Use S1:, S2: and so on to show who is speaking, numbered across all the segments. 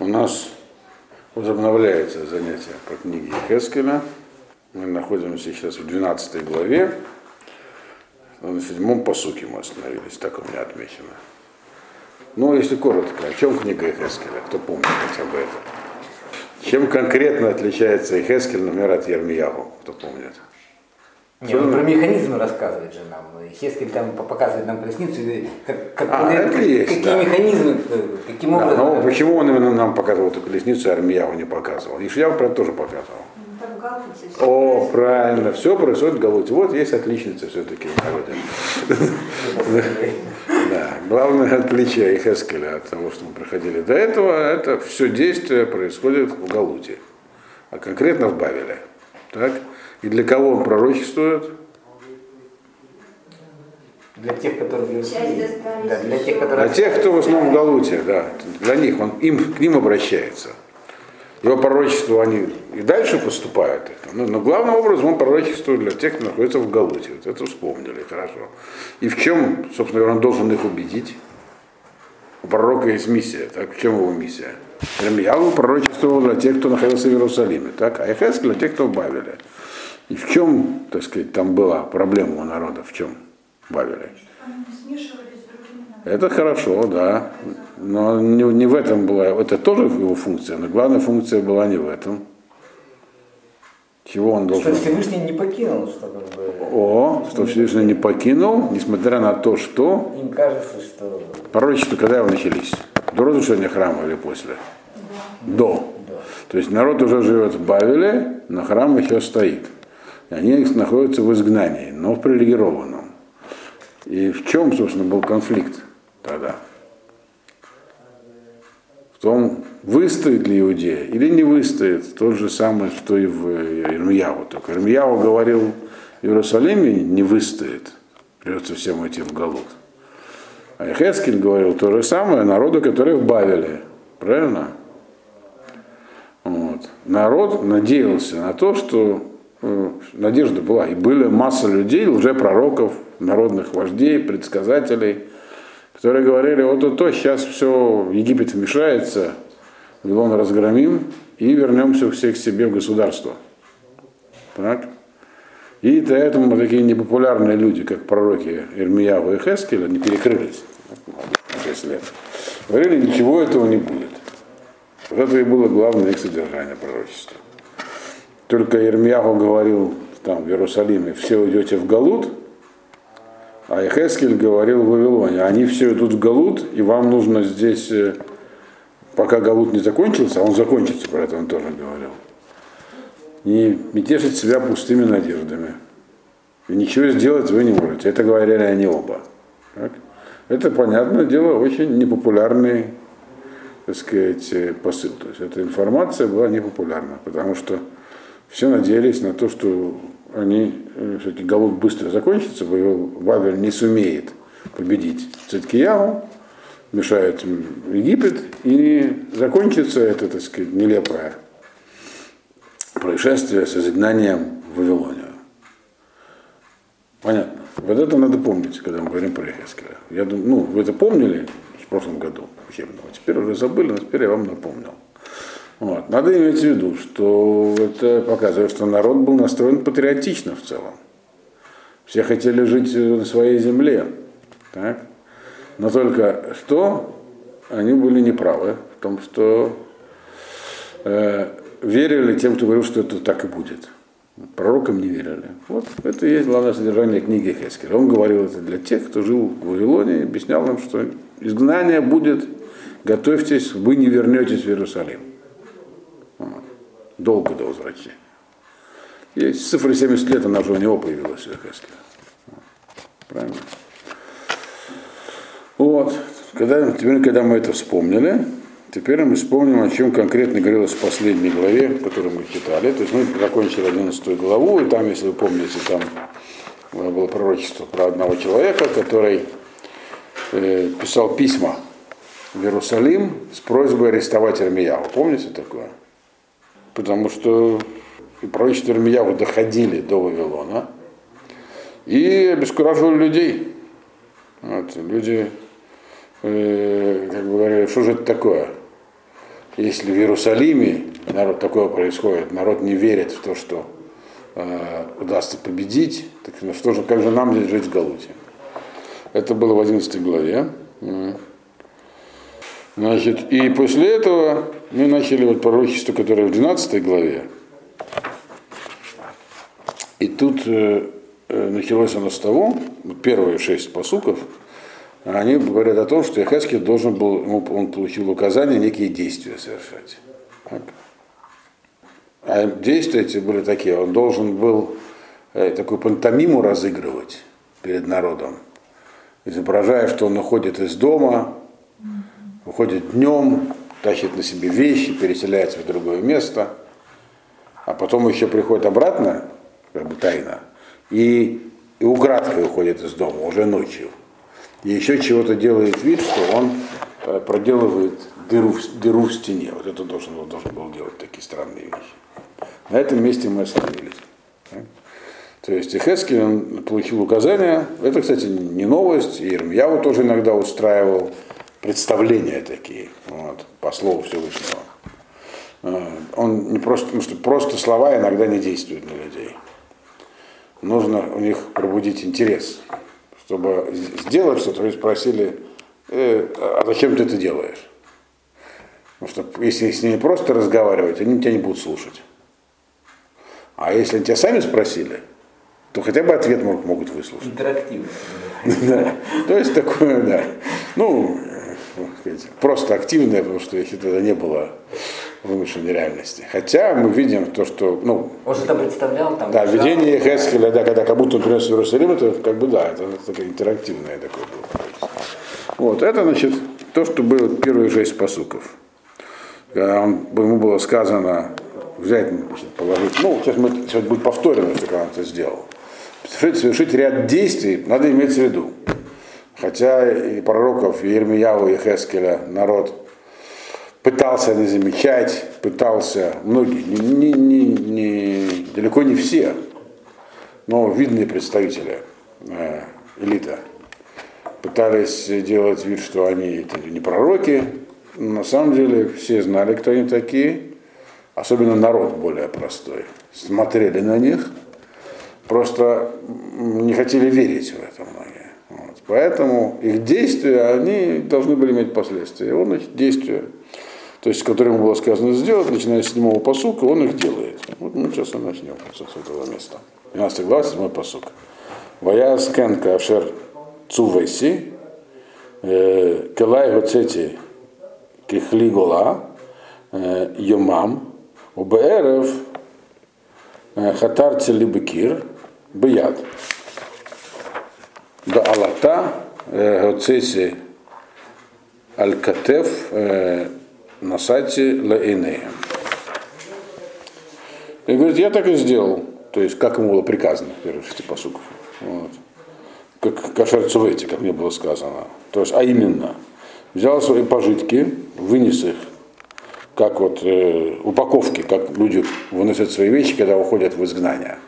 S1: У нас возобновляется занятие по книге Хескеля. Мы находимся сейчас в 12 главе. На седьмом посуке мы остановились, так у меня отмечено. Ну, если коротко, о чем книга Хескеля? Кто помнит хотя бы это? Чем конкретно отличается Хескель, например, от Ермиягу? Кто помнит?
S2: Не, он про механизмы рассказывает же нам. Хескель там показывает нам колесницу, как, как,
S1: А, это есть,
S2: какие
S1: да.
S2: механизмы, э, каким
S1: Да,
S2: образом.
S1: но почему он именно нам показывал эту колесницу, а Армиягу не показывал? Ишьяу про это тоже показывал.
S3: Всё
S1: О, правильно, все происходит в Галуте. Вот есть отличница все-таки в народе. Да, главное отличие Хескеля от того, что мы проходили до этого, это все действие происходит в Галуте, а конкретно в Бавеле. Так? И для кого он пророчествует?
S2: Для тех, которые... Да, для тех, которые...
S1: Для тех, кто в основном в Галуте, да, для них, он им, к ним обращается. Его пророчества, они и дальше поступают. Но, но главным образом он пророчествует для тех, кто находится в Галуте. Вот это вспомнили, хорошо. И в чем, собственно говоря, он должен их убедить? У пророка есть миссия. Так, в чем его миссия? Ирмияву пророчествовал для тех, кто находился в Иерусалиме. Так? А Эхескель для тех, кто в Бавеле. И в чем, так сказать, там была проблема у народа? В чем в Бавеле?
S3: Они смешивались с другими народами.
S1: Это хорошо, да. Но не, не в этом была, это тоже его функция, но главная функция была не в этом. Чего он
S2: Что
S1: должен...
S2: Всевышний не покинул, что как бы...
S1: О, что Всевышний не покинул, несмотря на то, что
S2: Им кажется, что...
S1: пророчества когда его начались? До разрушения храма или после? До.
S2: Да.
S1: То есть народ уже живет в Бавеле, но храм еще стоит. Они находятся в изгнании, но в привилегированном. И в чем, собственно, был конфликт тогда? В том, выстоит ли Иудея или не выстоит, тот же самый, что и в Ирмияву. Только Ирмияву говорил в Иерусалиме не выстоит, придется всем идти в Галут. А Хескель говорил то же самое народу, который в Бавеле. Правильно? Вот. Народ надеялся на то, что надежда была. И были масса людей, лжепророков, народных вождей, предсказателей, которые говорили, вот то, то сейчас все, Египет вмешается, Вавилон разгромим и вернемся все к себе в государство. Так? И поэтому такие непопулярные люди, как пророки Ирмияву и Хескель, они перекрылись на 6 лет. Говорили, ничего этого не будет. Вот это и было главное их содержание пророчества. Только Ирмиягу говорил там в Иерусалиме, все уйдете в Галут, а Эхескель говорил в Вавилоне, они все идут в Галут, и вам нужно здесь, э, пока Галут не закончился, а он закончится, про это он тоже говорил, не, не тешить себя пустыми надеждами. И ничего сделать вы не можете. Это говорили они оба. Так? Это, понятное дело, очень непопулярный так сказать, э, посыл. То есть эта информация была непопулярна, потому что все надеялись на то, что они, э, все-таки Галут быстро закончится, Вавиль не сумеет победить Циткиягу, мешает Египет, и закончится это, так сказать, нелепое происшествие с изгнанием в Вавилонию. Понятно. Вот это надо помнить, когда мы говорим про Эхескеля. Я думаю, ну, вы это помнили в прошлом году учебного, теперь уже забыли, но теперь я вам напомнил. Вот. Надо иметь в виду, что это показывает, что народ был настроен патриотично в целом. Все хотели жить на своей земле. Так? Но только что они были неправы в том, что э, верили тем, кто говорил, что это так и будет. Пророкам не верили. Вот это и есть главное содержание книги Хескеля. Он говорил это для тех, кто жил в Вавилоне, объяснял нам, что изгнание будет, готовьтесь, вы не вернетесь в Иерусалим. Долго до возвращения. И цифра 70 лет, она уже у него появилась. Вот. Правильно? Вот. Когда, теперь, когда мы это вспомнили, теперь мы вспомним, о чем конкретно говорилось в последней главе, которую мы читали. То есть мы закончили 11 главу, и там, если вы помните, там было пророчество про одного человека, который э, писал письма в Иерусалим с просьбой арестовать Ирмияву. Помните такое? Потому что пророчества Ирмияву доходили до Вавилона и обескураживали людей. Вот, люди э, как бы говорили, что же это такое? если в Иерусалиме народ такое происходит, народ не верит в то, что э, удастся победить, так ну что же, как же нам здесь жить в Галуте? Это было в 11 главе. Значит, и после этого мы начали вот пророчество, которое в 12 главе. И тут э, э, началось оно с того, первые шесть посуков, они говорят о том, что Яхаскин должен был, ему, он получил указание некие действия совершать. Так. А действия эти были такие, он должен был э, такую пантомиму разыгрывать перед народом, изображая, что он уходит из дома, уходит днем, тащит на себе вещи, переселяется в другое место, а потом еще приходит обратно, как бы тайно, и, и украдкой уходит из дома, уже ночью. И еще чего-то делает вид, что он э, проделывает дыру, в- дыру в стене. Вот это должен, он должен был делать такие странные вещи. На этом месте мы остановились. То есть Ихеский он получил указания. Это, кстати, не новость. И Ирмьяву тоже иногда устраивал представления такие, вот, по слову Всевышнего. Э, Он не просто, потому что просто слова иногда не действуют на людей. Нужно у них пробудить интерес, чтобы сделать что-то. Они спросили, «Э, а зачем ты это делаешь? Потому что если с ними просто разговаривать, они тебя не будут слушать. А если они тебя сами спросили, то хотя бы ответ мог- могут выслушать.
S2: Интерактивно.
S1: Да. То есть такое, да. Ну, сказать, просто активное, потому что если тогда не было вымышленной реальности. Хотя мы видим то, что, ну,
S2: Он же там представлял, там...
S1: да,
S2: лежал.
S1: видение Хескеля, да, когда как будто он принес в Иерусалим, это как бы, да, это такое интерактивное такое было. Вот, это, значит, то, что было первые шесть посуков. Когда он- ему было сказано взять, значит, положить, ну, сейчас мы, сейчас будет повторено, что он это сделал. Совершить, совершить ряд действий надо иметь в виду. Хотя и пророков, и Ермияву, и Хескеля народ пытался не замечать, пытался, многие, не, не, не, далеко не все, но видные представители э, элита пытались делать вид, что они это не пророки. На самом деле все знали, кто они такие, особенно народ более простой. Смотрели на них, просто не хотели верить в это многие. Поэтому их действия, они должны были иметь последствия. И он их действия, то есть, которые ему было сказано сделать, начиная с седьмого посука, он их делает. Вот мы сейчас и начнем с этого места. 12 глава, 7 посук. Ваяс кен кашер цувеси, э, келай гоцети кихли гола, э, йомам, э, хатарти либекир, бияд. Да алата э, гоцеси аль-катеф э, насати лаинеем. И говорит, я так и сделал. То есть, как ему было приказано в первых шести посуках. Вот. Как кашер цувейти, как мне было сказано. То есть, а именно, взял свои пожитки, вынес их, как вот э, упаковки, как люди выносят свои вещи, когда уходят в изгнание.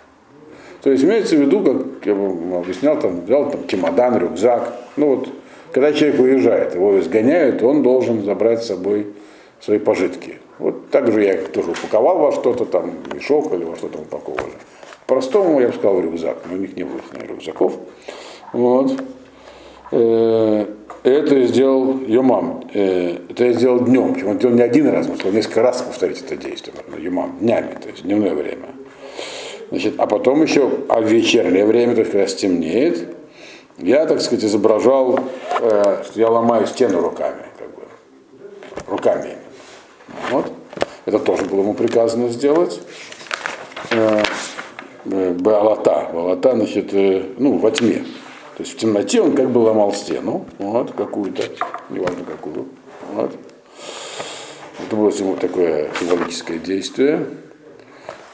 S1: То есть имеется в виду, как я вам объяснял, там, взял там, чемодан, рюкзак. Ну вот, когда человек уезжает, его изгоняют, он должен забрать с собой свои пожитки. Вот так же я их тоже упаковал во что-то, там, мешок или во что-то упаковывали. По-простому я бы сказал рюкзак, но у них не было наверное, рюкзаков. Вот. Э, Это я сделал Юмам. Э, Это я сделал днем. Причем он делал не один раз, он сказал несколько раз повторить это действие. Юмам, днями, то есть дневное время. Значит, а потом еще, а в вечернее время, то есть когда стемнеет, я, так сказать, изображал, э, я ломаю стену руками, как бы, руками. Вот. Это тоже было ему приказано сделать. Э, э, Балата. Балата, значит, э, ну, во тьме. То есть в темноте он как бы ломал стену, вот, какую-то, неважно какую. Вот. Это было ему такое символическое действие.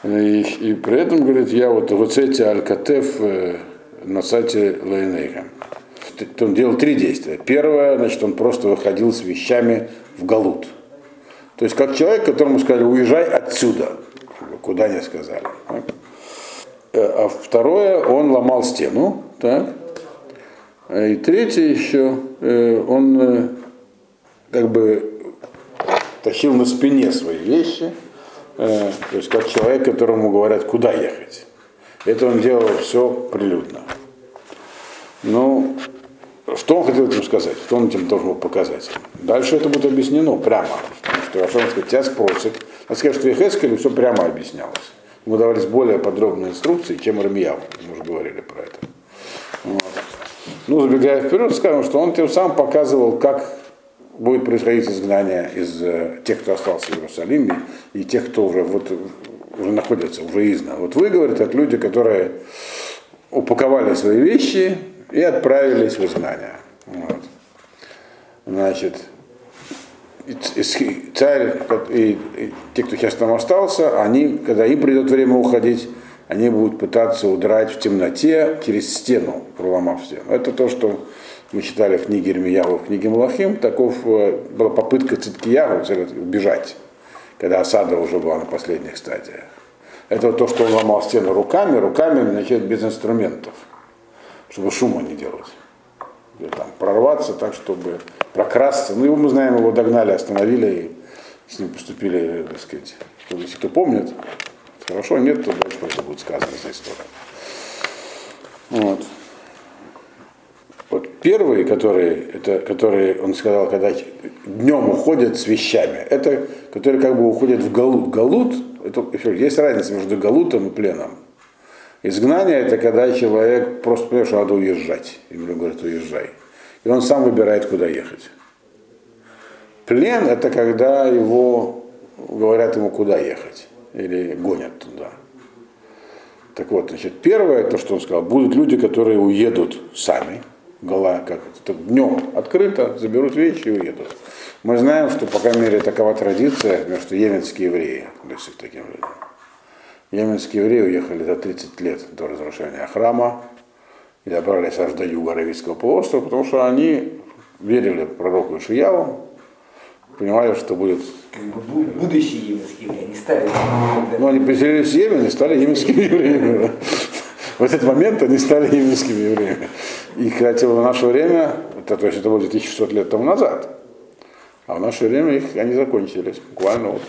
S1: И, и при этом, говорит, я вот в эти аль-катеф э, на сайте Лейнейха. Он делал три действия. Первое, значит, он просто выходил с вещами в Галут. То есть как человек, которому сказали, уезжай отсюда, куда не сказали. Э, А второе, он ломал стену, так. И третье еще, э, он как бы тащил на спине свои вещи, э, то есть как человек, которому говорят, куда ехать. Это он делал все прилюдно. Ну, что он хотел этим сказать? Что он этим должен был показать? Дальше это будет объяснено прямо. Потому что Рашон сказать, тебя спросят. Надо сказать, что Ехескелю все прямо объяснялось. Ему давались более подробные инструкции, чем Рамияу. Мы уже говорили про это. Вот. Ну, забегая вперед, скажем, что он тем самым показывал, как будет происходить изгнание из э, тех, кто остался в Иерусалиме, и тех, кто уже, вот, уже находится, уже изгнан. Вот вы, говорите, это люди, которые упаковали свои вещи и отправились в изгнание. Вот. Значит, царь и, и те, кто сейчас там остался, они, когда им придет время уходить, они будут пытаться удрать в темноте через стену, проломав стену. Это то, что мы читали в книге Ирмияву, в книге Малахим, таков э, была попытка Циткиягу убежать, когда осада уже была на последних стадиях. Это то, что он ломал стену руками, руками, значит, без инструментов, чтобы шума не делать. И, там, прорваться так, чтобы прокрасться. Ну, его мы знаем, его догнали, остановили и с ним поступили, так сказать, если кто помнит, хорошо, нет, то дальше просто будет сказано за история. Вот. Вот первые, которые, это, которые, он сказал, когда днем уходят с вещами, это которые как бы уходят в галут. Галут, это, есть разница между галутом и пленом. Изгнание это когда человек просто понимает, что надо уезжать. Ему говорят, уезжай. И он сам выбирает, куда ехать. Плен это когда его говорят ему, куда ехать. Или гонят туда. Так вот, значит, первое, то, что он сказал, будут люди, которые уедут сами, гола, как это, днем открыто, заберут вещи и уедут. Мы знаем, что, по крайней мере, такова традиция, что йеменские евреи относятся к таким людям. Йеменские евреи уехали за 30 лет до разрушения храма и добрались аж до юга Аравийского полуострова, потому что они верили пророку Ишияву, понимали, что будет...
S2: Будущие йеменские евреи, не стали.
S1: Ну, они поселились в Йемен и стали йеменскими евреями. В этот момент они стали йеменскими евреями. И, кстати, в наше время, это, то есть это было 2600 лет тому назад, а в наше время их, они закончились, буквально вот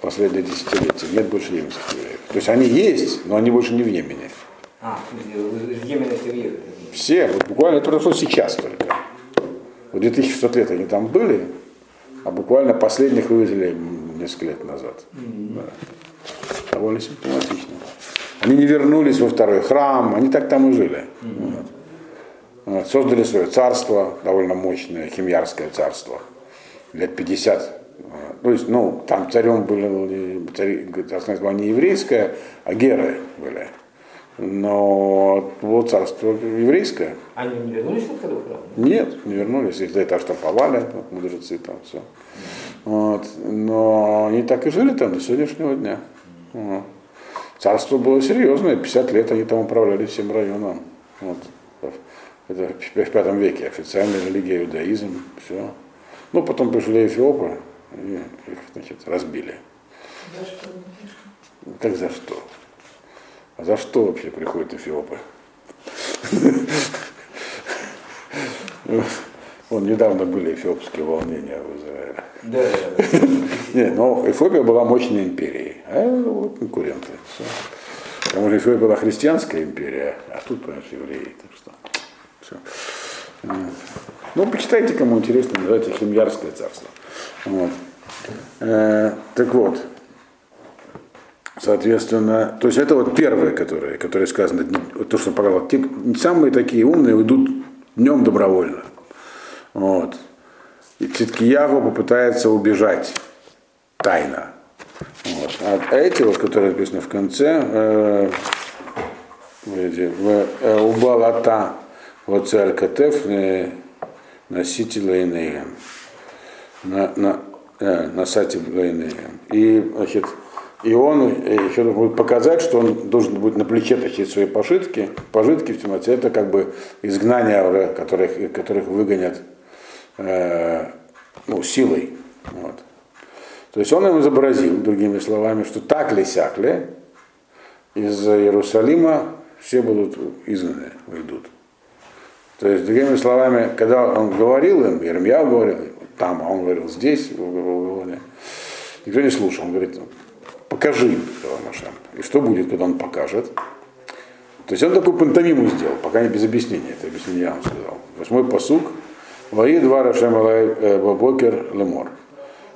S1: последние десятилетия. Нет больше йеменских евреев. То есть они есть, но они больше не в Йемене.
S2: А, в Йемене все уехали.
S1: Все, вот буквально это произошло сейчас только. Вот 2600 лет они там были, а буквально последних вывезли несколько лет назад. Mm-hmm. Да. Довольно симптоматично. Они не вернулись во второй храм, они так там и жили. Mm-hmm. Вот. Создали свое царство, довольно мощное, химьярское царство, лет 50. То есть, ну, там царем были, цари, царство было не еврейское, а геры были. Но было царство еврейское.
S2: Они не вернулись храм?
S1: Нет, не вернулись. Их за это оштрафовали, вот, мудрецы там все. Вот. Но они так и жили там до сегодняшнего дня. Вот. Царство было серьезное, 50 лет они там управляли всем районом. Вот. Это в пятом веке официальная религия, иудаизм, все. Ну, потом пришли эфиопы и их, значит, разбили.
S3: За что?
S1: Как за что? А за что вообще приходят эфиопы? Вон недавно были эфиопские волнения в Израиле.
S2: Да, да, да.
S1: Не, но Эфиопия была мощной империей, а это вот конкуренты. Все. Потому что Эфиопия была христианская империя, а тут, понимаешь, евреи. Так что, все. Ну, почитайте, кому интересно, называется Химьярское царство. Вот. Э, так вот, соответственно, то есть это вот первое, которое, которое сказано, то, что показал, те самые такие умные уйдут днем добровольно. Вот. И Циткиягу попытается убежать тайно. Вот. А эти, вот, которые написаны в конце, э, в э, Убалата, вот Катеф, э, носитель Лейнеем. На, на, э, на сайте Лейнеем. И, значит, и он еще будет показать, что он должен будет на плече тащить свои пожитки, пожитки в темноте. Это как бы изгнание, которых, которых выгонят э, ну, силой. Вот. То есть он им изобразил, другими словами, что так ли сяк ли, из Иерусалима все будут изгнаны, уйдут. То есть, другими словами, когда он говорил им, Ермья говорил, там, а он говорил здесь. Никто не слушал. Он говорит, покажи им, сказал Машем. И что будет, когда он покажет? То есть он такую пантомиму сделал, пока не без объяснения. Это объяснение я вам сказал. Восьмой посук. Вои два Рашем Бабокер Лемор.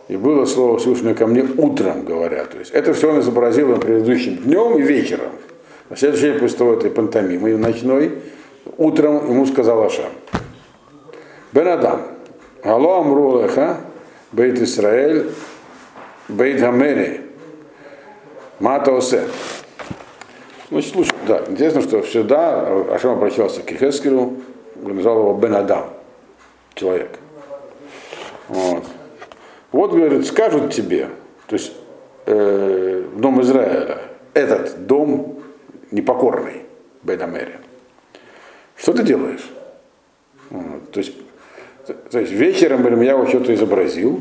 S1: И было слово Всевышнего ко мне утром, говоря. То есть это все он изобразил на предыдущим днем и вечером. На следующий день после того этой пантомимы ночной, утром ему сказал Ашам. Бен Адам, Алло Амру Леха, Бейт Исраэль, Бейт Хамери, Мата Осе. Значит, слушай, да, интересно, что всегда Ашам обращался к Хескелю, назвал его Бен Адам, человек. Вот. Вот, говорит, скажут тебе, то есть э, дом Израиля, этот дом непокорный, Бен Что ты делаешь? То есть то есть вечером его что-то изобразил,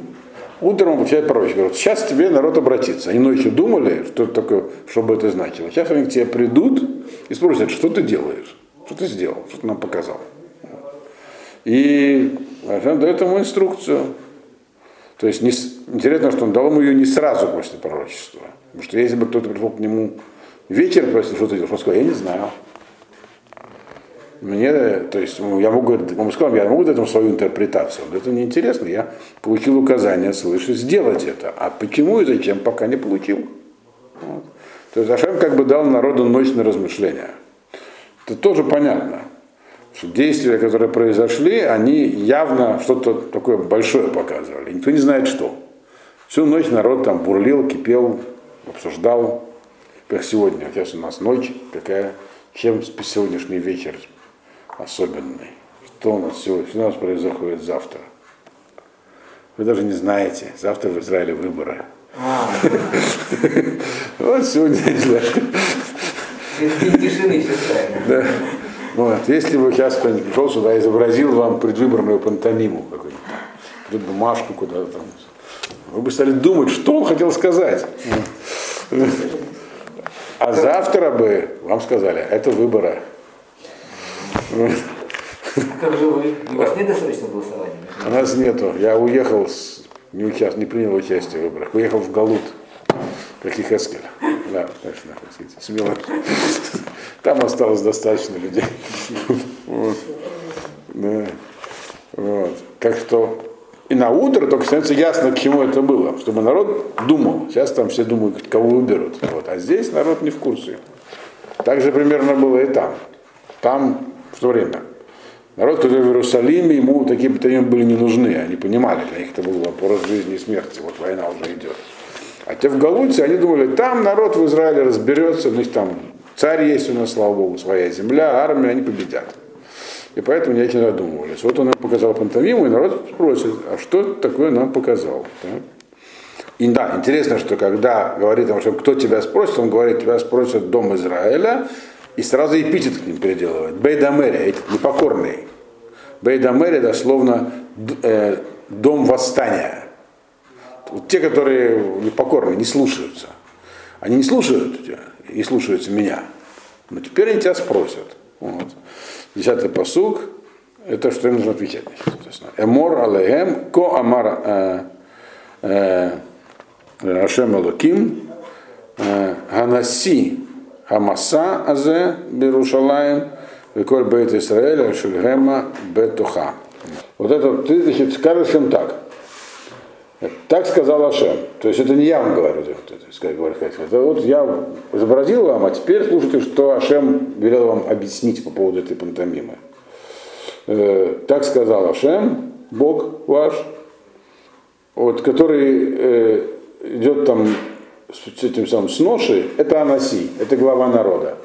S1: утром он получает пророчество. Говорит, сейчас тебе народ обратится. Они ночью думали, что это такое, что бы это значило. Сейчас они к тебе придут и спросят, что ты делаешь, что ты сделал, что ты нам показал. И он дает ему инструкцию. То есть не, интересно, что он дал ему ее не сразу после пророчества. Потому что если бы кто-то пришел к нему вечером, спросил, что ты делаешь, он сказал, я не знаю. Мне, то есть, ну, я могу, он сказал, я могу дать ему свою интерпретацию. Но это неинтересно. Я получил указание свыше сделать это. А почему и зачем, пока не получил. Вот. То есть Ашем как бы дал народу ночь на размышления. Это тоже понятно. Что действия, которые произошли, они явно что-то такое большое показывали. Никто не знает что. Всю ночь народ там бурлил, кипел, обсуждал, как сегодня. Сейчас у нас ночь, какая, чем сегодняшний вечер особенный. Что у нас сегодня, что у нас произойдет завтра? Вы даже не знаете. Завтра в Израиле выборы. А. Вот сегодня.
S2: Тишины
S1: Да. Вот. Если бы сейчас кто-нибудь пришел сюда и изобразил вам предвыборную пантомиму какую-нибудь, бумажку куда-то там, вы бы стали думать, что он хотел сказать. А завтра бы вам сказали, это выборы.
S2: Как же вы? У вас нет досрочного голосования?
S1: У нас нету. Я уехал, не, участ, не принял участие в выборах. Уехал в Галут, как и Хескель. Да, конечно, смело. Там осталось достаточно людей. Вот. Так что и на утро только становится ясно, к чему это было, чтобы народ думал. Сейчас там все думают, кого выберут. Вот. А здесь народ не в курсе. Так же примерно было и там. Там в то время. Народ, который в Иерусалиме, ему такие батальоны были не нужны, они понимали, для них это был вопрос жизни и смерти, вот война уже идет. А те в Галуте, они думали, там народ в Израиле разберется, значит там царь есть у нас, слава Богу, своя земля, армия, они победят. И поэтому они этим задумывались. Вот он им показал пантомиму, и народ спросит, а что такое нам показал? Да? И да, интересно, что когда говорит о что кто тебя спросит, он говорит, тебя спросят дом Израиля, и сразу эпитет к ним переделывает. Бейдамери, непокорный. Бейдамери дословно э, дом восстания. Вот те, которые непокорны, не слушаются. Они не слушают тебя, не слушаются меня. Но теперь они тебя спросят. Вот. Десятый посуг, это что им нужно отвечать. Эмор алеем ко амар э, э, Ашем Элоким Ганаси Хамаса Азе Берушалаем, Виколь Бейт Исраэля, Шельгема Бетуха. Вот это ты, значит, скажешь им так. Так сказал Ашем. То есть это не я вам говорю, это вот я изобразил вам, а теперь слушайте, что Ашем велел вам объяснить по поводу этой пантомимы. Так сказал Ашем, Бог ваш, вот, который идет там с этим самым сноши, это Анаси, это глава народа.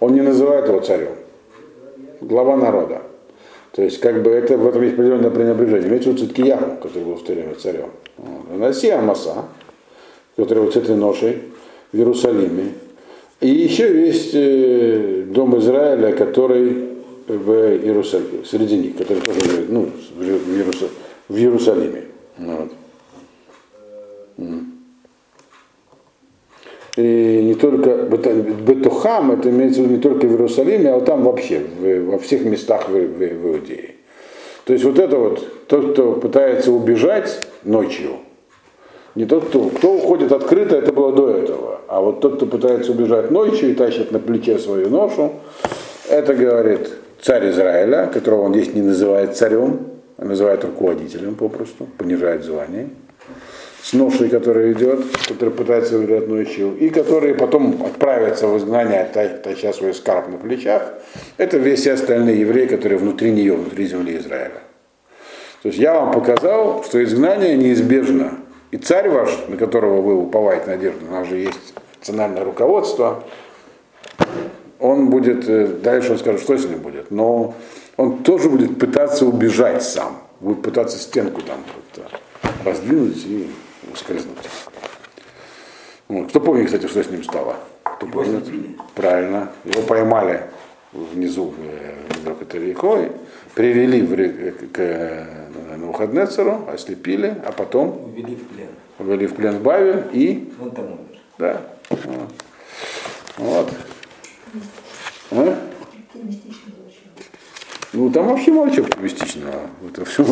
S1: Он не называет его царем. Глава народа. То есть, как бы это в этом есть определенное пренебрежение. Имеется в виду Циткияху, который был в то время царем. Анаси Амаса, который вот с этой ношей в Иерусалиме. И еще есть э, дом Израиля, который в Иерусалиме, среди них, который тоже ну, в Иерусалиме. Вот. И не только Бетухам, это имеется в виду не только в Иерусалиме, а вот там вообще, во всех местах в, в, в Иудее. То есть вот это вот, тот, кто пытается убежать ночью, не тот, кто, кто уходит открыто, это было до этого, а вот тот, кто пытается убежать ночью и тащит на плече свою ношу, это говорит царь Израиля, которого он здесь не называет царем, а называет руководителем попросту, понижает звание, с ношей, который идет, который пытается убежать ночью, и которые потом отправятся в изгнание, таща свой скарб на плечах, это все остальные евреи, которые внутри нее, внутри земли Израиля. То есть я вам показал, что изгнание неизбежно. И царь ваш, на которого вы уповаете надежду, у нас же есть национальное руководство, он будет, э, дальше он скажет, что с ним будет, но он тоже будет пытаться убежать сам, будет пытаться стенку там раздвинуть и ускользнуть. Вот. Кто помнит, кстати, что с ним стало? Кто помнит? Правильно. Его поймали внизу в этой рекой, привели в, к э, Навуходнецеру, ослепили, а потом
S2: Увели в плен.
S1: увели в плен в Бавель и
S2: Он там умер.
S1: да. Вот. А? Ну там вообще мало чего оптимистичного. Это все,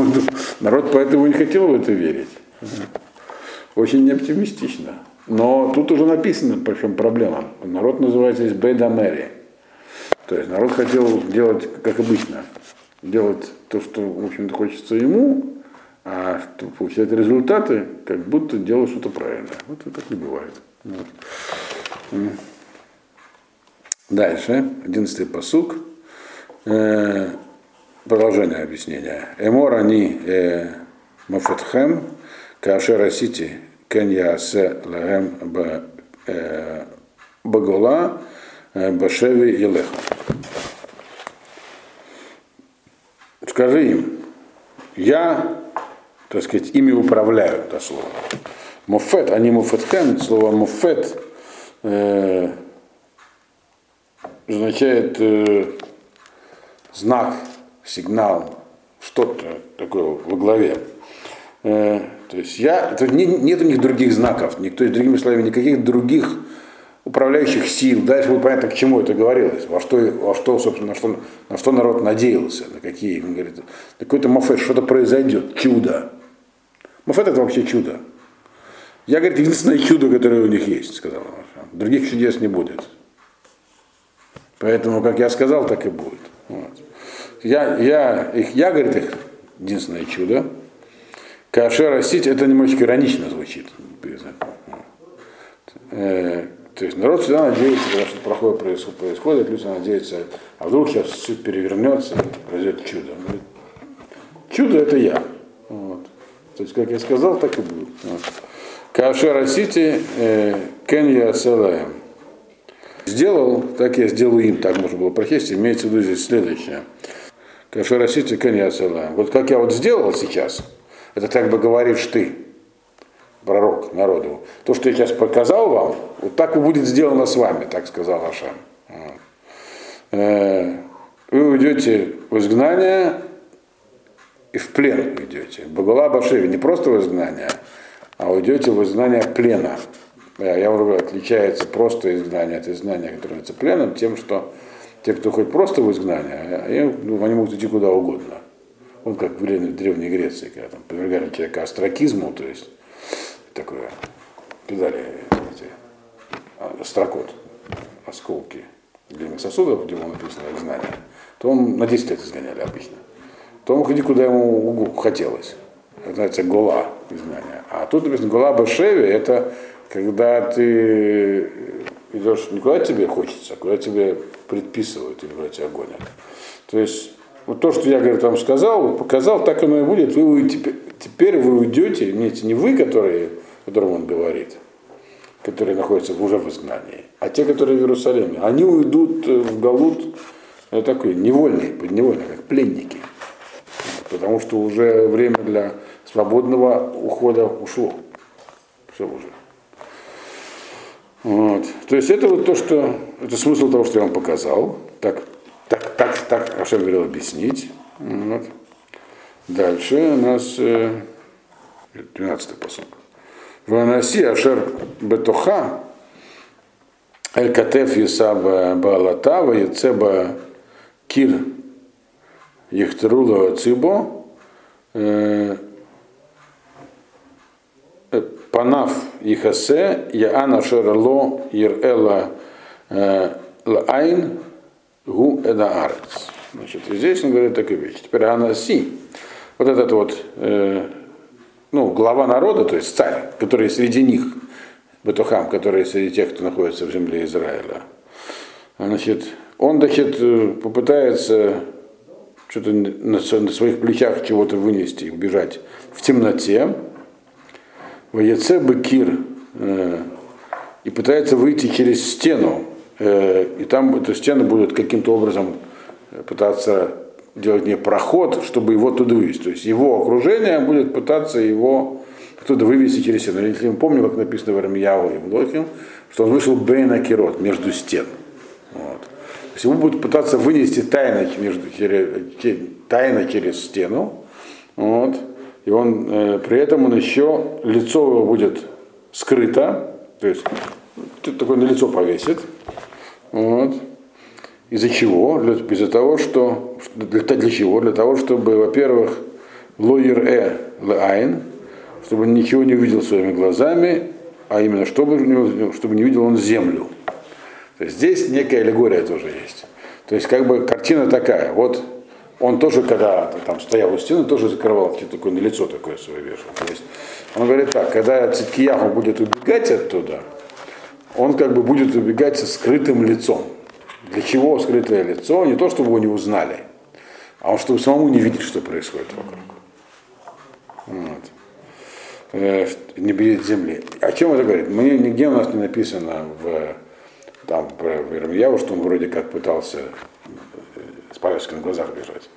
S1: народ поэтому не хотел в это верить. Очень неоптимистично. Но тут уже написано, по чем проблема. Народ называется здесь Бейдамери. То есть народ хотел делать, как обычно, делать то, что, в общем-то, хочется ему, а что получать результаты, как будто делал что-то правильно. Вот это так не бывает. Вот. Дальше, одиннадцатый посук. Э, продолжение объяснения. Эмор они э, мафетхем, кашера сити кен ясе лагем ба- э, багола э, башеви елеха. Скажи им, я, так сказать, ими управляю, это слово. Мофет, а не муфетхем, слово муфет э, означает э, знак, сигнал, что-то такое во главе. Э, то есть я, это не, нет у них других знаков, никто, другими словами, никаких других управляющих сил. Дальше будет понятно, к чему это говорилось, во что, во что собственно, на что, на что народ надеялся, на какие, он говорит, какой-то мафет, что-то произойдет, чудо. Мафет это вообще чудо. Я, говорит, единственное чудо, которое у них есть, сказал он. Других чудес не будет. Поэтому, как я сказал, так и будет. Вот. Я, я, их, я, говорит, их единственное чудо. Кашер растить, это немножечко иронично звучит. Э, то есть народ всегда надеется, когда что-то плохое происходит, люди надеются, а вдруг сейчас все перевернется, произойдет чудо. Говорит, Чудо это я. Вот. То есть, как я сказал, так и будет. Вот. Кашер Сити Кенья Селаем. Сделал, так я сделаю им, так можно было прочесть, имеется в виду здесь следующее. Кашер Сити Кенья Селаем. Вот как я вот сделал сейчас, это как бы говоришь ты, пророк народу. То, что я сейчас показал вам, вот так и будет сделано с вами, так сказал Ашам. Э, Вы уйдете в изгнание и в плен уйдете. Багула Башеви не просто в изгнание, а уйдете в изгнание плена. Э, Я уже говорю, отличается просто изгнание от изгнания, которое называется пленом, тем, что те, кто хоть просто в изгнание, они, ну, они могут идти куда угодно. Вот как в Древней Греции, когда там подвергали человека астракизму, то есть такое, кидали эти, а, строкот, осколки длинных сосудов, где было написано изгнание, то он на 10 лет изгоняли обычно. То он ходи, куда ему угу- хотелось. Это называется гола изгнания. А тут написано гола башеви, это когда ты идешь не куда тебе хочется, а куда тебе предписывают или куда тебя гонят. То есть вот то, что я, говорит, вам сказал, показал, так оно и будет. Вы, теперь, теперь вы уйдете, имеете не вы, которые, о котором он говорит, которые находятся уже в изгнании, а те, которые в Иерусалиме. Они уйдут э, в Галут, э, такой невольный, подневольный, как пленники. Потому что уже время для свободного ухода ушло. Все уже. Вот. То есть это вот то, что, это смысл того, что я вам показал. Так, так, так, Ашем велел объяснить. Вот. Дальше у нас э, 12 посок. Ванаси Ашер Бетоха Эль Катеф Юсаба Балата Яцеба Кир Ехтерула Цибо э, э, Панав Ихасе, Яана Шерало Ерэла э, Лайн Гу Эдаарец. Значит, и здесь он говорит такую вещь. Теперь Анаси, вот этот вот, э, ну, глава народа, то есть царь, который среди них, Бетухам, который среди тех, кто находится в земле Израиля, значит, он, значит, попытается что-то на, своих плечах чего-то вынести и убежать в темноте. В Яце Бекир э, и пытается выйти через стену. Э, и там эту стену будет каким-то образом пытаться делать не проход, чтобы его туда вывести. То есть его окружение будет пытаться его оттуда вывести через стену. Если мы помним, как написано в Армияву и Млохим, что он вышел Бейна Кирот, между стен. Вот. То есть его будут пытаться вынести тайно, между, тайно через стену. Вот. И он, э, при этом он еще, лицо его будет скрыто, то есть такое на лицо повесит. Вот. Из-за чего? Для, из-за того, что для, для чего? Для того, чтобы, во-первых, лоер э лайн, чтобы ничего не увидел своими глазами, а именно, чтобы, чтобы не видел он землю. То есть здесь некая аллегория тоже есть. То есть как бы картина такая. Вот он тоже, когда там стоял у стены, тоже закрывал такое на лицо такое свое вешал. То есть он говорит так, когда Циткияху будет убегать оттуда, он как бы будет убегать со скрытым лицом. Для чего скрытое лицо? Не то, чтобы его не узнали, а он чтобы самому не видеть, что происходит вокруг. Вот. Э, не бьет земли. О чем это говорит? Мне нигде у нас не написано в, там, про Ирмияву, что он вроде как пытался э, с повязкой на глазах бежать.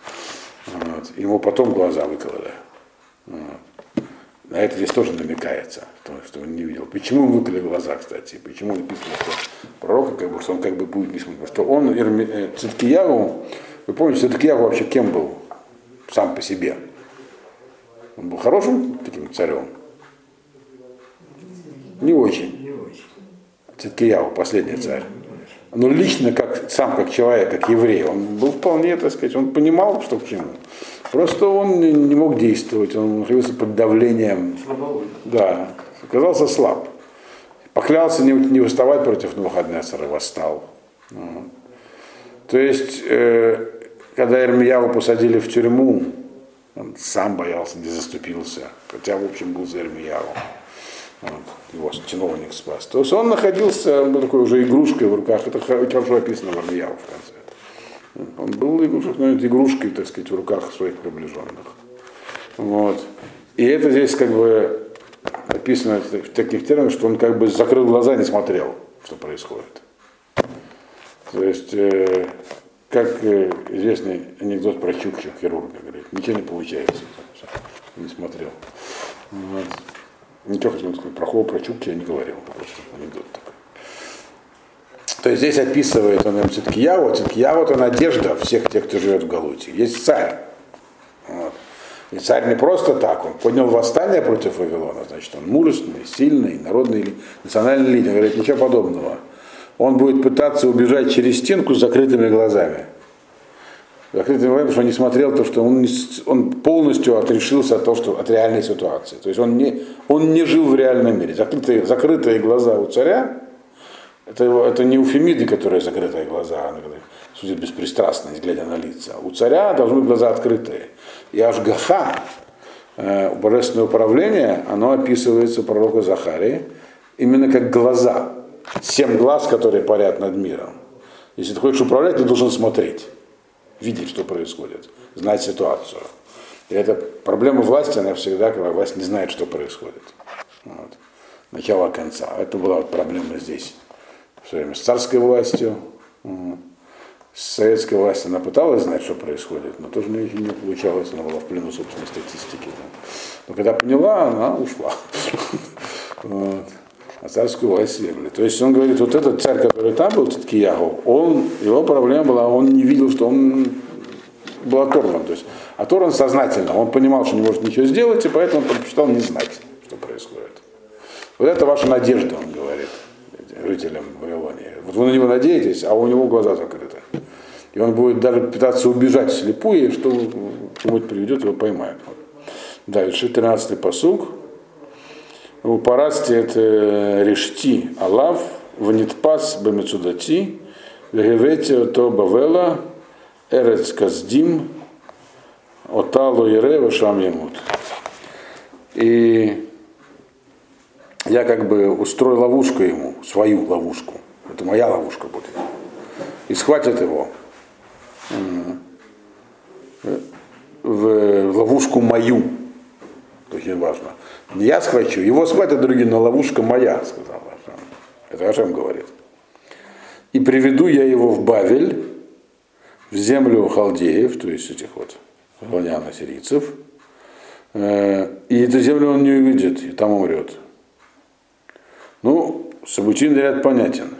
S1: Вот. Ему потом глаза выкололи. Вот. На это здесь тоже намекается, то, что он не видел. Почему он выколи глаза, кстати? Почему написано, что пророка, как бы, что он как бы будет не смотреть? Что он, Ирми, э, Циткиягу, вы помните, Циткиягу вообще кем был сам по себе? Он был хорошим таким царем? Не очень. Не очень. Циткиягу, последний царь. Но лично, как, сам как человек, как еврей, он был вполне, так сказать, он понимал, что к чему. Просто он не, не мог действовать, он находился под давлением. Слабовый. Да, оказался слаб. Поклялся не, не выставать против Навуходнецера, восстал. Вот. То есть, э, когда Ирмияву посадили в тюрьму, он сам боялся, не заступился, хотя, в общем, был за Ирмияву. Его чиновник спас. То есть он находился, был такой уже игрушкой в руках, это хорошо описано в Армияву в конце. Он был игрушкой, так сказать, в руках своих приближенных. Вот. И это здесь как бы описано в таких терминах, что он как бы закрыл глаза и не смотрел, что происходит. То есть, э, как э, известный анекдот про Чукча, хирурга, говорит, ничего не получается. Не смотрел. Вот. Ничего хотел сказать, про Хова, про Чукча я не говорил, просто анекдот такой. То есть здесь описывает он им Циткияву. Циткияву это надежда всех тех, кто живет в Галуте. Есть царь. Вот. И царь не просто так, он поднял восстание против Вавилона, значит, он мужественный, сильный, народный, национальный лидер. Говорит, ничего подобного. Он будет пытаться убежать через стенку с закрытыми глазами. Глазами, потому что он не смотрел то, что он, не, он полностью отрешился от, того, что, от реальной ситуации. То есть он не, он не жил в реальном мире. Закрытые, закрытые глаза у царя это, его, это не уфемиды, которые закрытые глаза, она судит беспристрастно, глядя на лица. У царя должны быть глаза открытые. И Ашгаха, э, божественное управление, оно описывается у пророка Захарии именно как глаза. Семь глаз, которые парят над миром. Если ты хочешь управлять, ты должен смотреть, видеть, что происходит, знать ситуацию. И это проблема власти, она всегда, когда власть не знает, что происходит. Вот. Начало конца. Это была вот проблема здесь в свое время с царской властью, с советской властью она пыталась знать, что происходит, но тоже не, не получалось, она была в плену собственной статистики. Но когда поняла, она ушла. Вот. А царскую власть свергли. То есть он говорит, вот этот царь, который там был, Циткиягу, он, его проблема была, он не видел, что он был оторван. То есть оторван сознательно. Он понимал, что не может ничего сделать, и поэтому предпочитал не знать, что происходит. Вот это ваша надежда, он говорит жителям Вавилонии. Вот вы на него надеетесь, а у него глаза закрыты. И он будет даже пытаться убежать слепую, что кому-то приведет, его поймают. Дальше, 13-й посуг. У парасти это решти алав, ванитпас бамецудати, вегевете то бавела, эрец каздим, оталу ире вашам ямут. И я как бы устрою ловушку ему, свою ловушку. Это моя ловушка будет. И схватят его в ловушку мою. Очень важно. Я схвачу, его схватят другие, но ловушка моя, сказал Ашем. Это Ашем говорит. И приведу я его в Бавель, в землю халдеев, то есть этих вот вавилонян сирийцев, э, и эту землю он не увидит, и там умрет. Ну, событийный ряд понятен.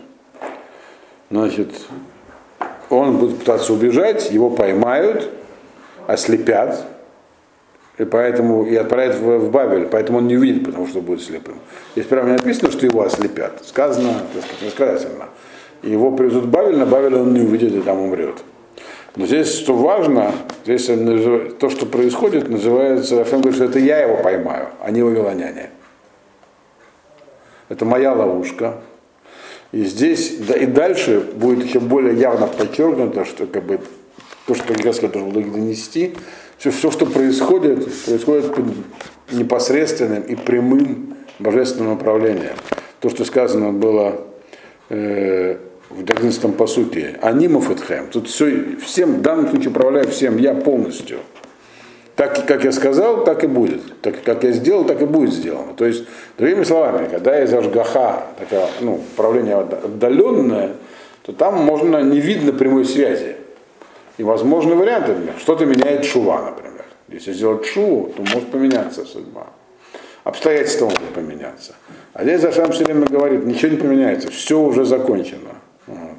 S1: Значит, он будет пытаться убежать, его поймают, ослепят, и поэтому и отправят в, в Бавель, поэтому он не увидит, потому что будет слепым. Здесь прямо не написано, что его ослепят. Сказано, так сказать, рассказательно. Его привезут в Бавель, на Бавель он не увидит и там умрет. Но здесь, что важно, здесь то, что происходит, называется, Рафаэль говорит, что это я его поймаю, а не вавилоняне. Это моя ловушка. И здесь, да, и дальше будет еще более явно подчеркнуто, что как бы то, что Господь должен был донести, все, все, что происходит, происходит под непосредственным и прямым божественным управлением. То, что сказано было э, в 11 по сути, анимов Эдхэм. Тут все, всем, в данном случае управляю всем я полностью. Так, как я сказал, так и будет. Так, как я сделал, так и будет сделано. То есть, другими словами, когда есть ажгаха, такое ну, управление отдаленное, то там можно не видно прямой связи. И возможны варианты. Что-то меняет шува, например. Если сделать шуву, то может поменяться судьба. Обстоятельства могут поменяться. А здесь Зашам все время говорит, ничего не поменяется, все уже закончено. Вот.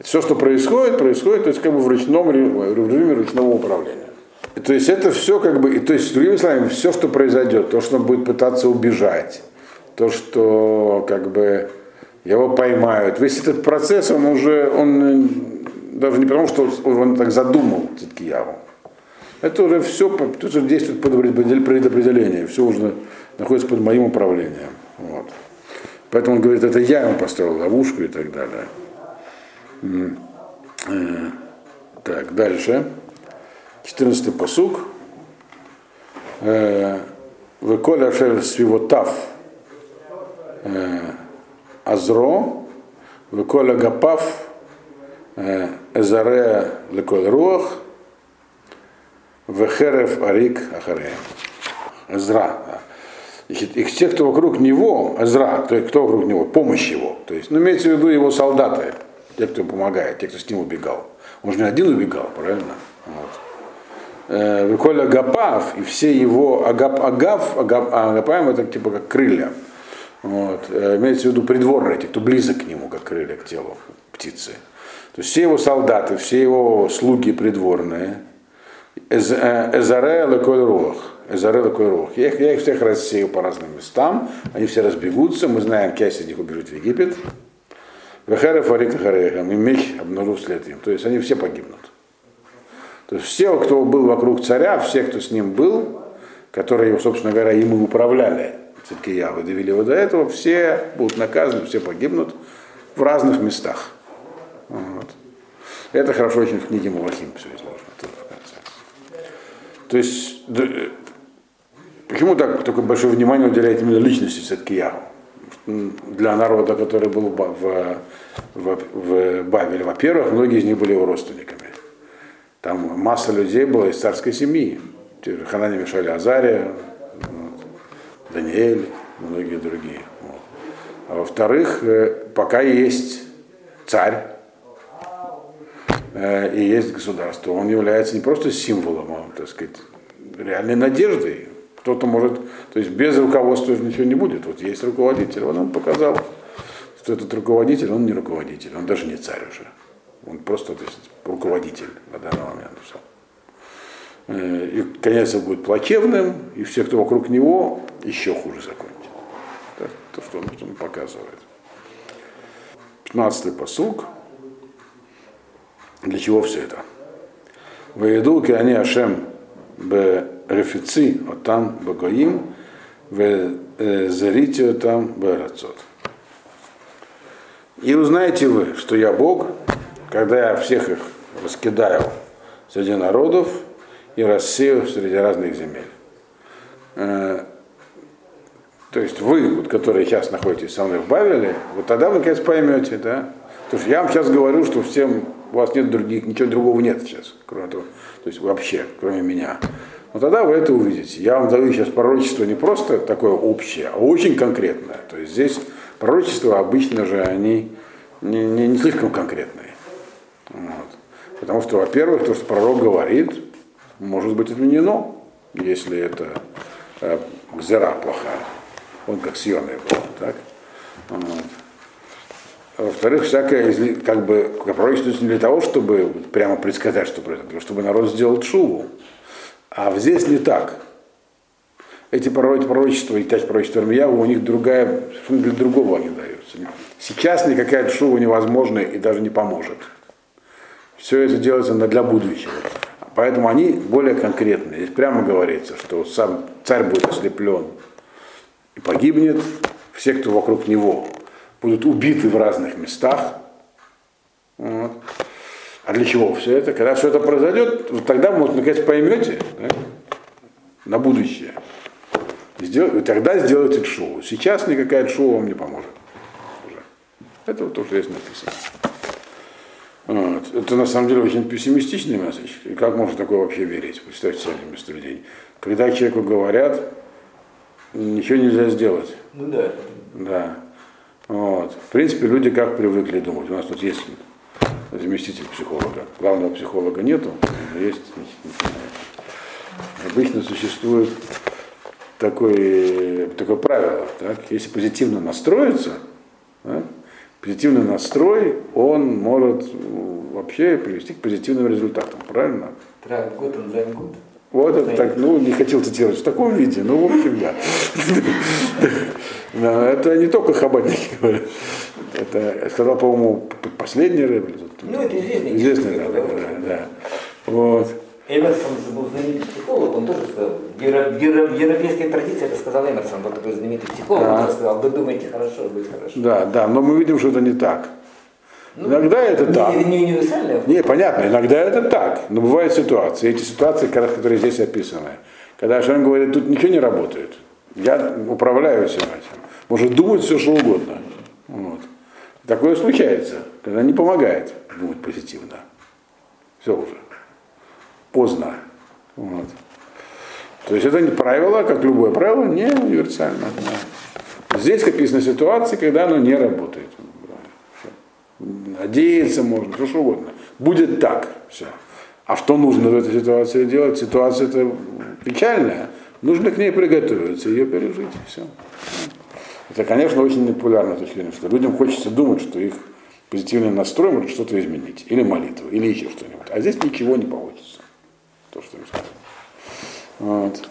S1: Все, что происходит, происходит то есть, как бы в, ручном, режиме ручного управления. И, то есть это все как бы, и, то есть, другими словами, все, что произойдет, то, что он будет пытаться убежать, то, что как бы его поймают, весь этот процесс, он уже, он даже не потому, что он так задумал Циткияву. Это уже все уже действует под предопределение, все уже находится под моим управлением. Вот. Поэтому он говорит, это я ему построил ловушку и так далее. Э, так, дальше. 14 посук. Веколя шель свивотав э, Азро, Веколя гапав Эзаре леколь руах, Вехерев арик ахаре. Эзра. И те, кто вокруг него, Эзра, то есть кто вокруг него, помощь его. То есть, ну, имеется в виду его солдаты, те, кто помогает, те, кто с ним убегал. Он же не один убегал, правильно? Вот. Виколя Агапав и все его Агап, Агав, Агап, Агапаем это типа как крылья. Вот. Имеется в виду придворные, те, кто близок к нему, как крылья к телу птицы. То есть все его солдаты, все его слуги придворные, Эзаре Леколь Руах, Эзаре Руах. Я их, я их всех рассею по разным местам, они все разбегутся, мы знаем, часть из них убежит в Египет. Вехерев Арика Харехам, и меч обнаружил след им. То есть они все погибнут. То есть все, кто был вокруг царя, все, кто с ним был, которые, собственно говоря, ему управляли, Циткиявы довели его до этого, все будут наказаны, все погибнут в разных местах. Вот. Это хорошо очень в книге Мулахим все изложено тут в конце. То есть, да, почему так такое большое внимание уделяет именно личности Циткияву? Для народа, который был в, в, в, в Бавеле, во-первых, многие из них были его родственниками. Там масса людей была из царской семьи. Ханани Мишаль Азария, вот, Даниэль, многие другие. Вот. А во-вторых, э, пока есть царь, Э, и есть государство, он является не просто символом, а, так сказать, реальной надеждой. Кто-то может, то есть без руководства ничего не будет. Вот есть руководитель, он нам показал, что этот руководитель, он не руководитель, он даже не царь уже. Он просто то есть, руководитель на данный момент. Все. Э, и конец будет плачевным, и все, кто вокруг него, еще хуже закончат. Это то, что он, что он показывает. 15-й посуг. Для чего все это? Воеду они Ашем б рефици отам багоим, в зарите там берацот. И узнаете вы, что я Бог, когда я всех их раскидаю среди народов и рассею среди разных земель. Э, то есть вы, вот, которые сейчас находитесь со мной в Бавеле, вот тогда вы, наконец, поймете, да? Потому что я вам сейчас говорю, что всем у вас нет других, ничего другого нет сейчас, кроме того, то есть вообще, кроме меня. Но тогда вы это увидите. Я вам даю сейчас пророчество не просто такое общее, а очень конкретное. То есть здесь пророчества обычно же они не, не, не слишком конкретные. Вот. Потому что, во-первых, то, что пророк говорит, может быть отменено, если это э, гзера плохая. Он как съемный был, так? Вот. Во-вторых, всякое как бы пророчество не для того, чтобы прямо предсказать, что произойдет, а чтобы народ сделал шуву. А здесь не так. Эти пророчества и часть пророчества Ирмияу, у них другая, для другого они даются. Сейчас никакая шува невозможна и даже не поможет. Все это делается для будущего. Поэтому они более конкретные. Здесь прямо говорится, что сам царь будет ослеплен и погибнет, все, кто вокруг него, будут убиты в разных местах. Вот. А для чего все это? Когда все это произойдет, вот тогда, может, наконец поймете да, на будущее. Сдел... И тогда сделайте шоу. Сейчас никакая шоу вам не поможет. Уже. Это вот то, что здесь написано. Вот. Это на самом деле очень пессимистичный месседж. И как можно такое вообще верить? Представьте себе место людей. Когда человеку говорят, ничего нельзя сделать.
S2: Ну да.
S1: Да. Вот. В принципе, люди как привыкли думать. У нас тут есть заместитель психолога. Главного психолога нету, есть. Обычно существует такое, такое правило. Так? Если позитивно настроиться, да, позитивный настрой, он может вообще привести к позитивным результатам. Правильно?
S2: Трав год, он год.
S1: Вот это так, ну, не хотел цитировать в таком виде, ну, в общем, да. Это не только хабадники говорят. Это сказал, по-моему, последний рэп.
S2: Ну, это известный.
S1: Известный, да, да, да. Вот.
S2: Эмерсон был знаменитый психолог, он тоже сказал, в европейской традиции это сказал Эмерсон, был такой знаменитый психолог, он сказал, вы думаете хорошо, будет хорошо.
S1: Да, да, но мы видим, что это не так. Ну, иногда это
S2: не,
S1: так.
S2: Не универсально.
S1: Не, понятно, иногда это так. Но бывают ситуации, эти ситуации, которые здесь описаны, когда Шан говорит, тут ничего не работает. Я управляю всем этим. Может думать все, что угодно. Вот. Такое случается, когда не помогает думать позитивно. Все уже. Поздно. Вот. То есть это не правило, как любое правило, не универсально. Здесь описана ситуация, когда оно не работает надеяться можно, все что угодно. Будет так, все. А что нужно в этой ситуации делать? Ситуация это печальная, нужно к ней приготовиться, ее пережить, все. Это, конечно, очень зрения, что людям хочется думать, что их позитивный настрой может что-то изменить, или молитву, или еще что-нибудь. А здесь ничего не получится, то, что им сказано. Вот.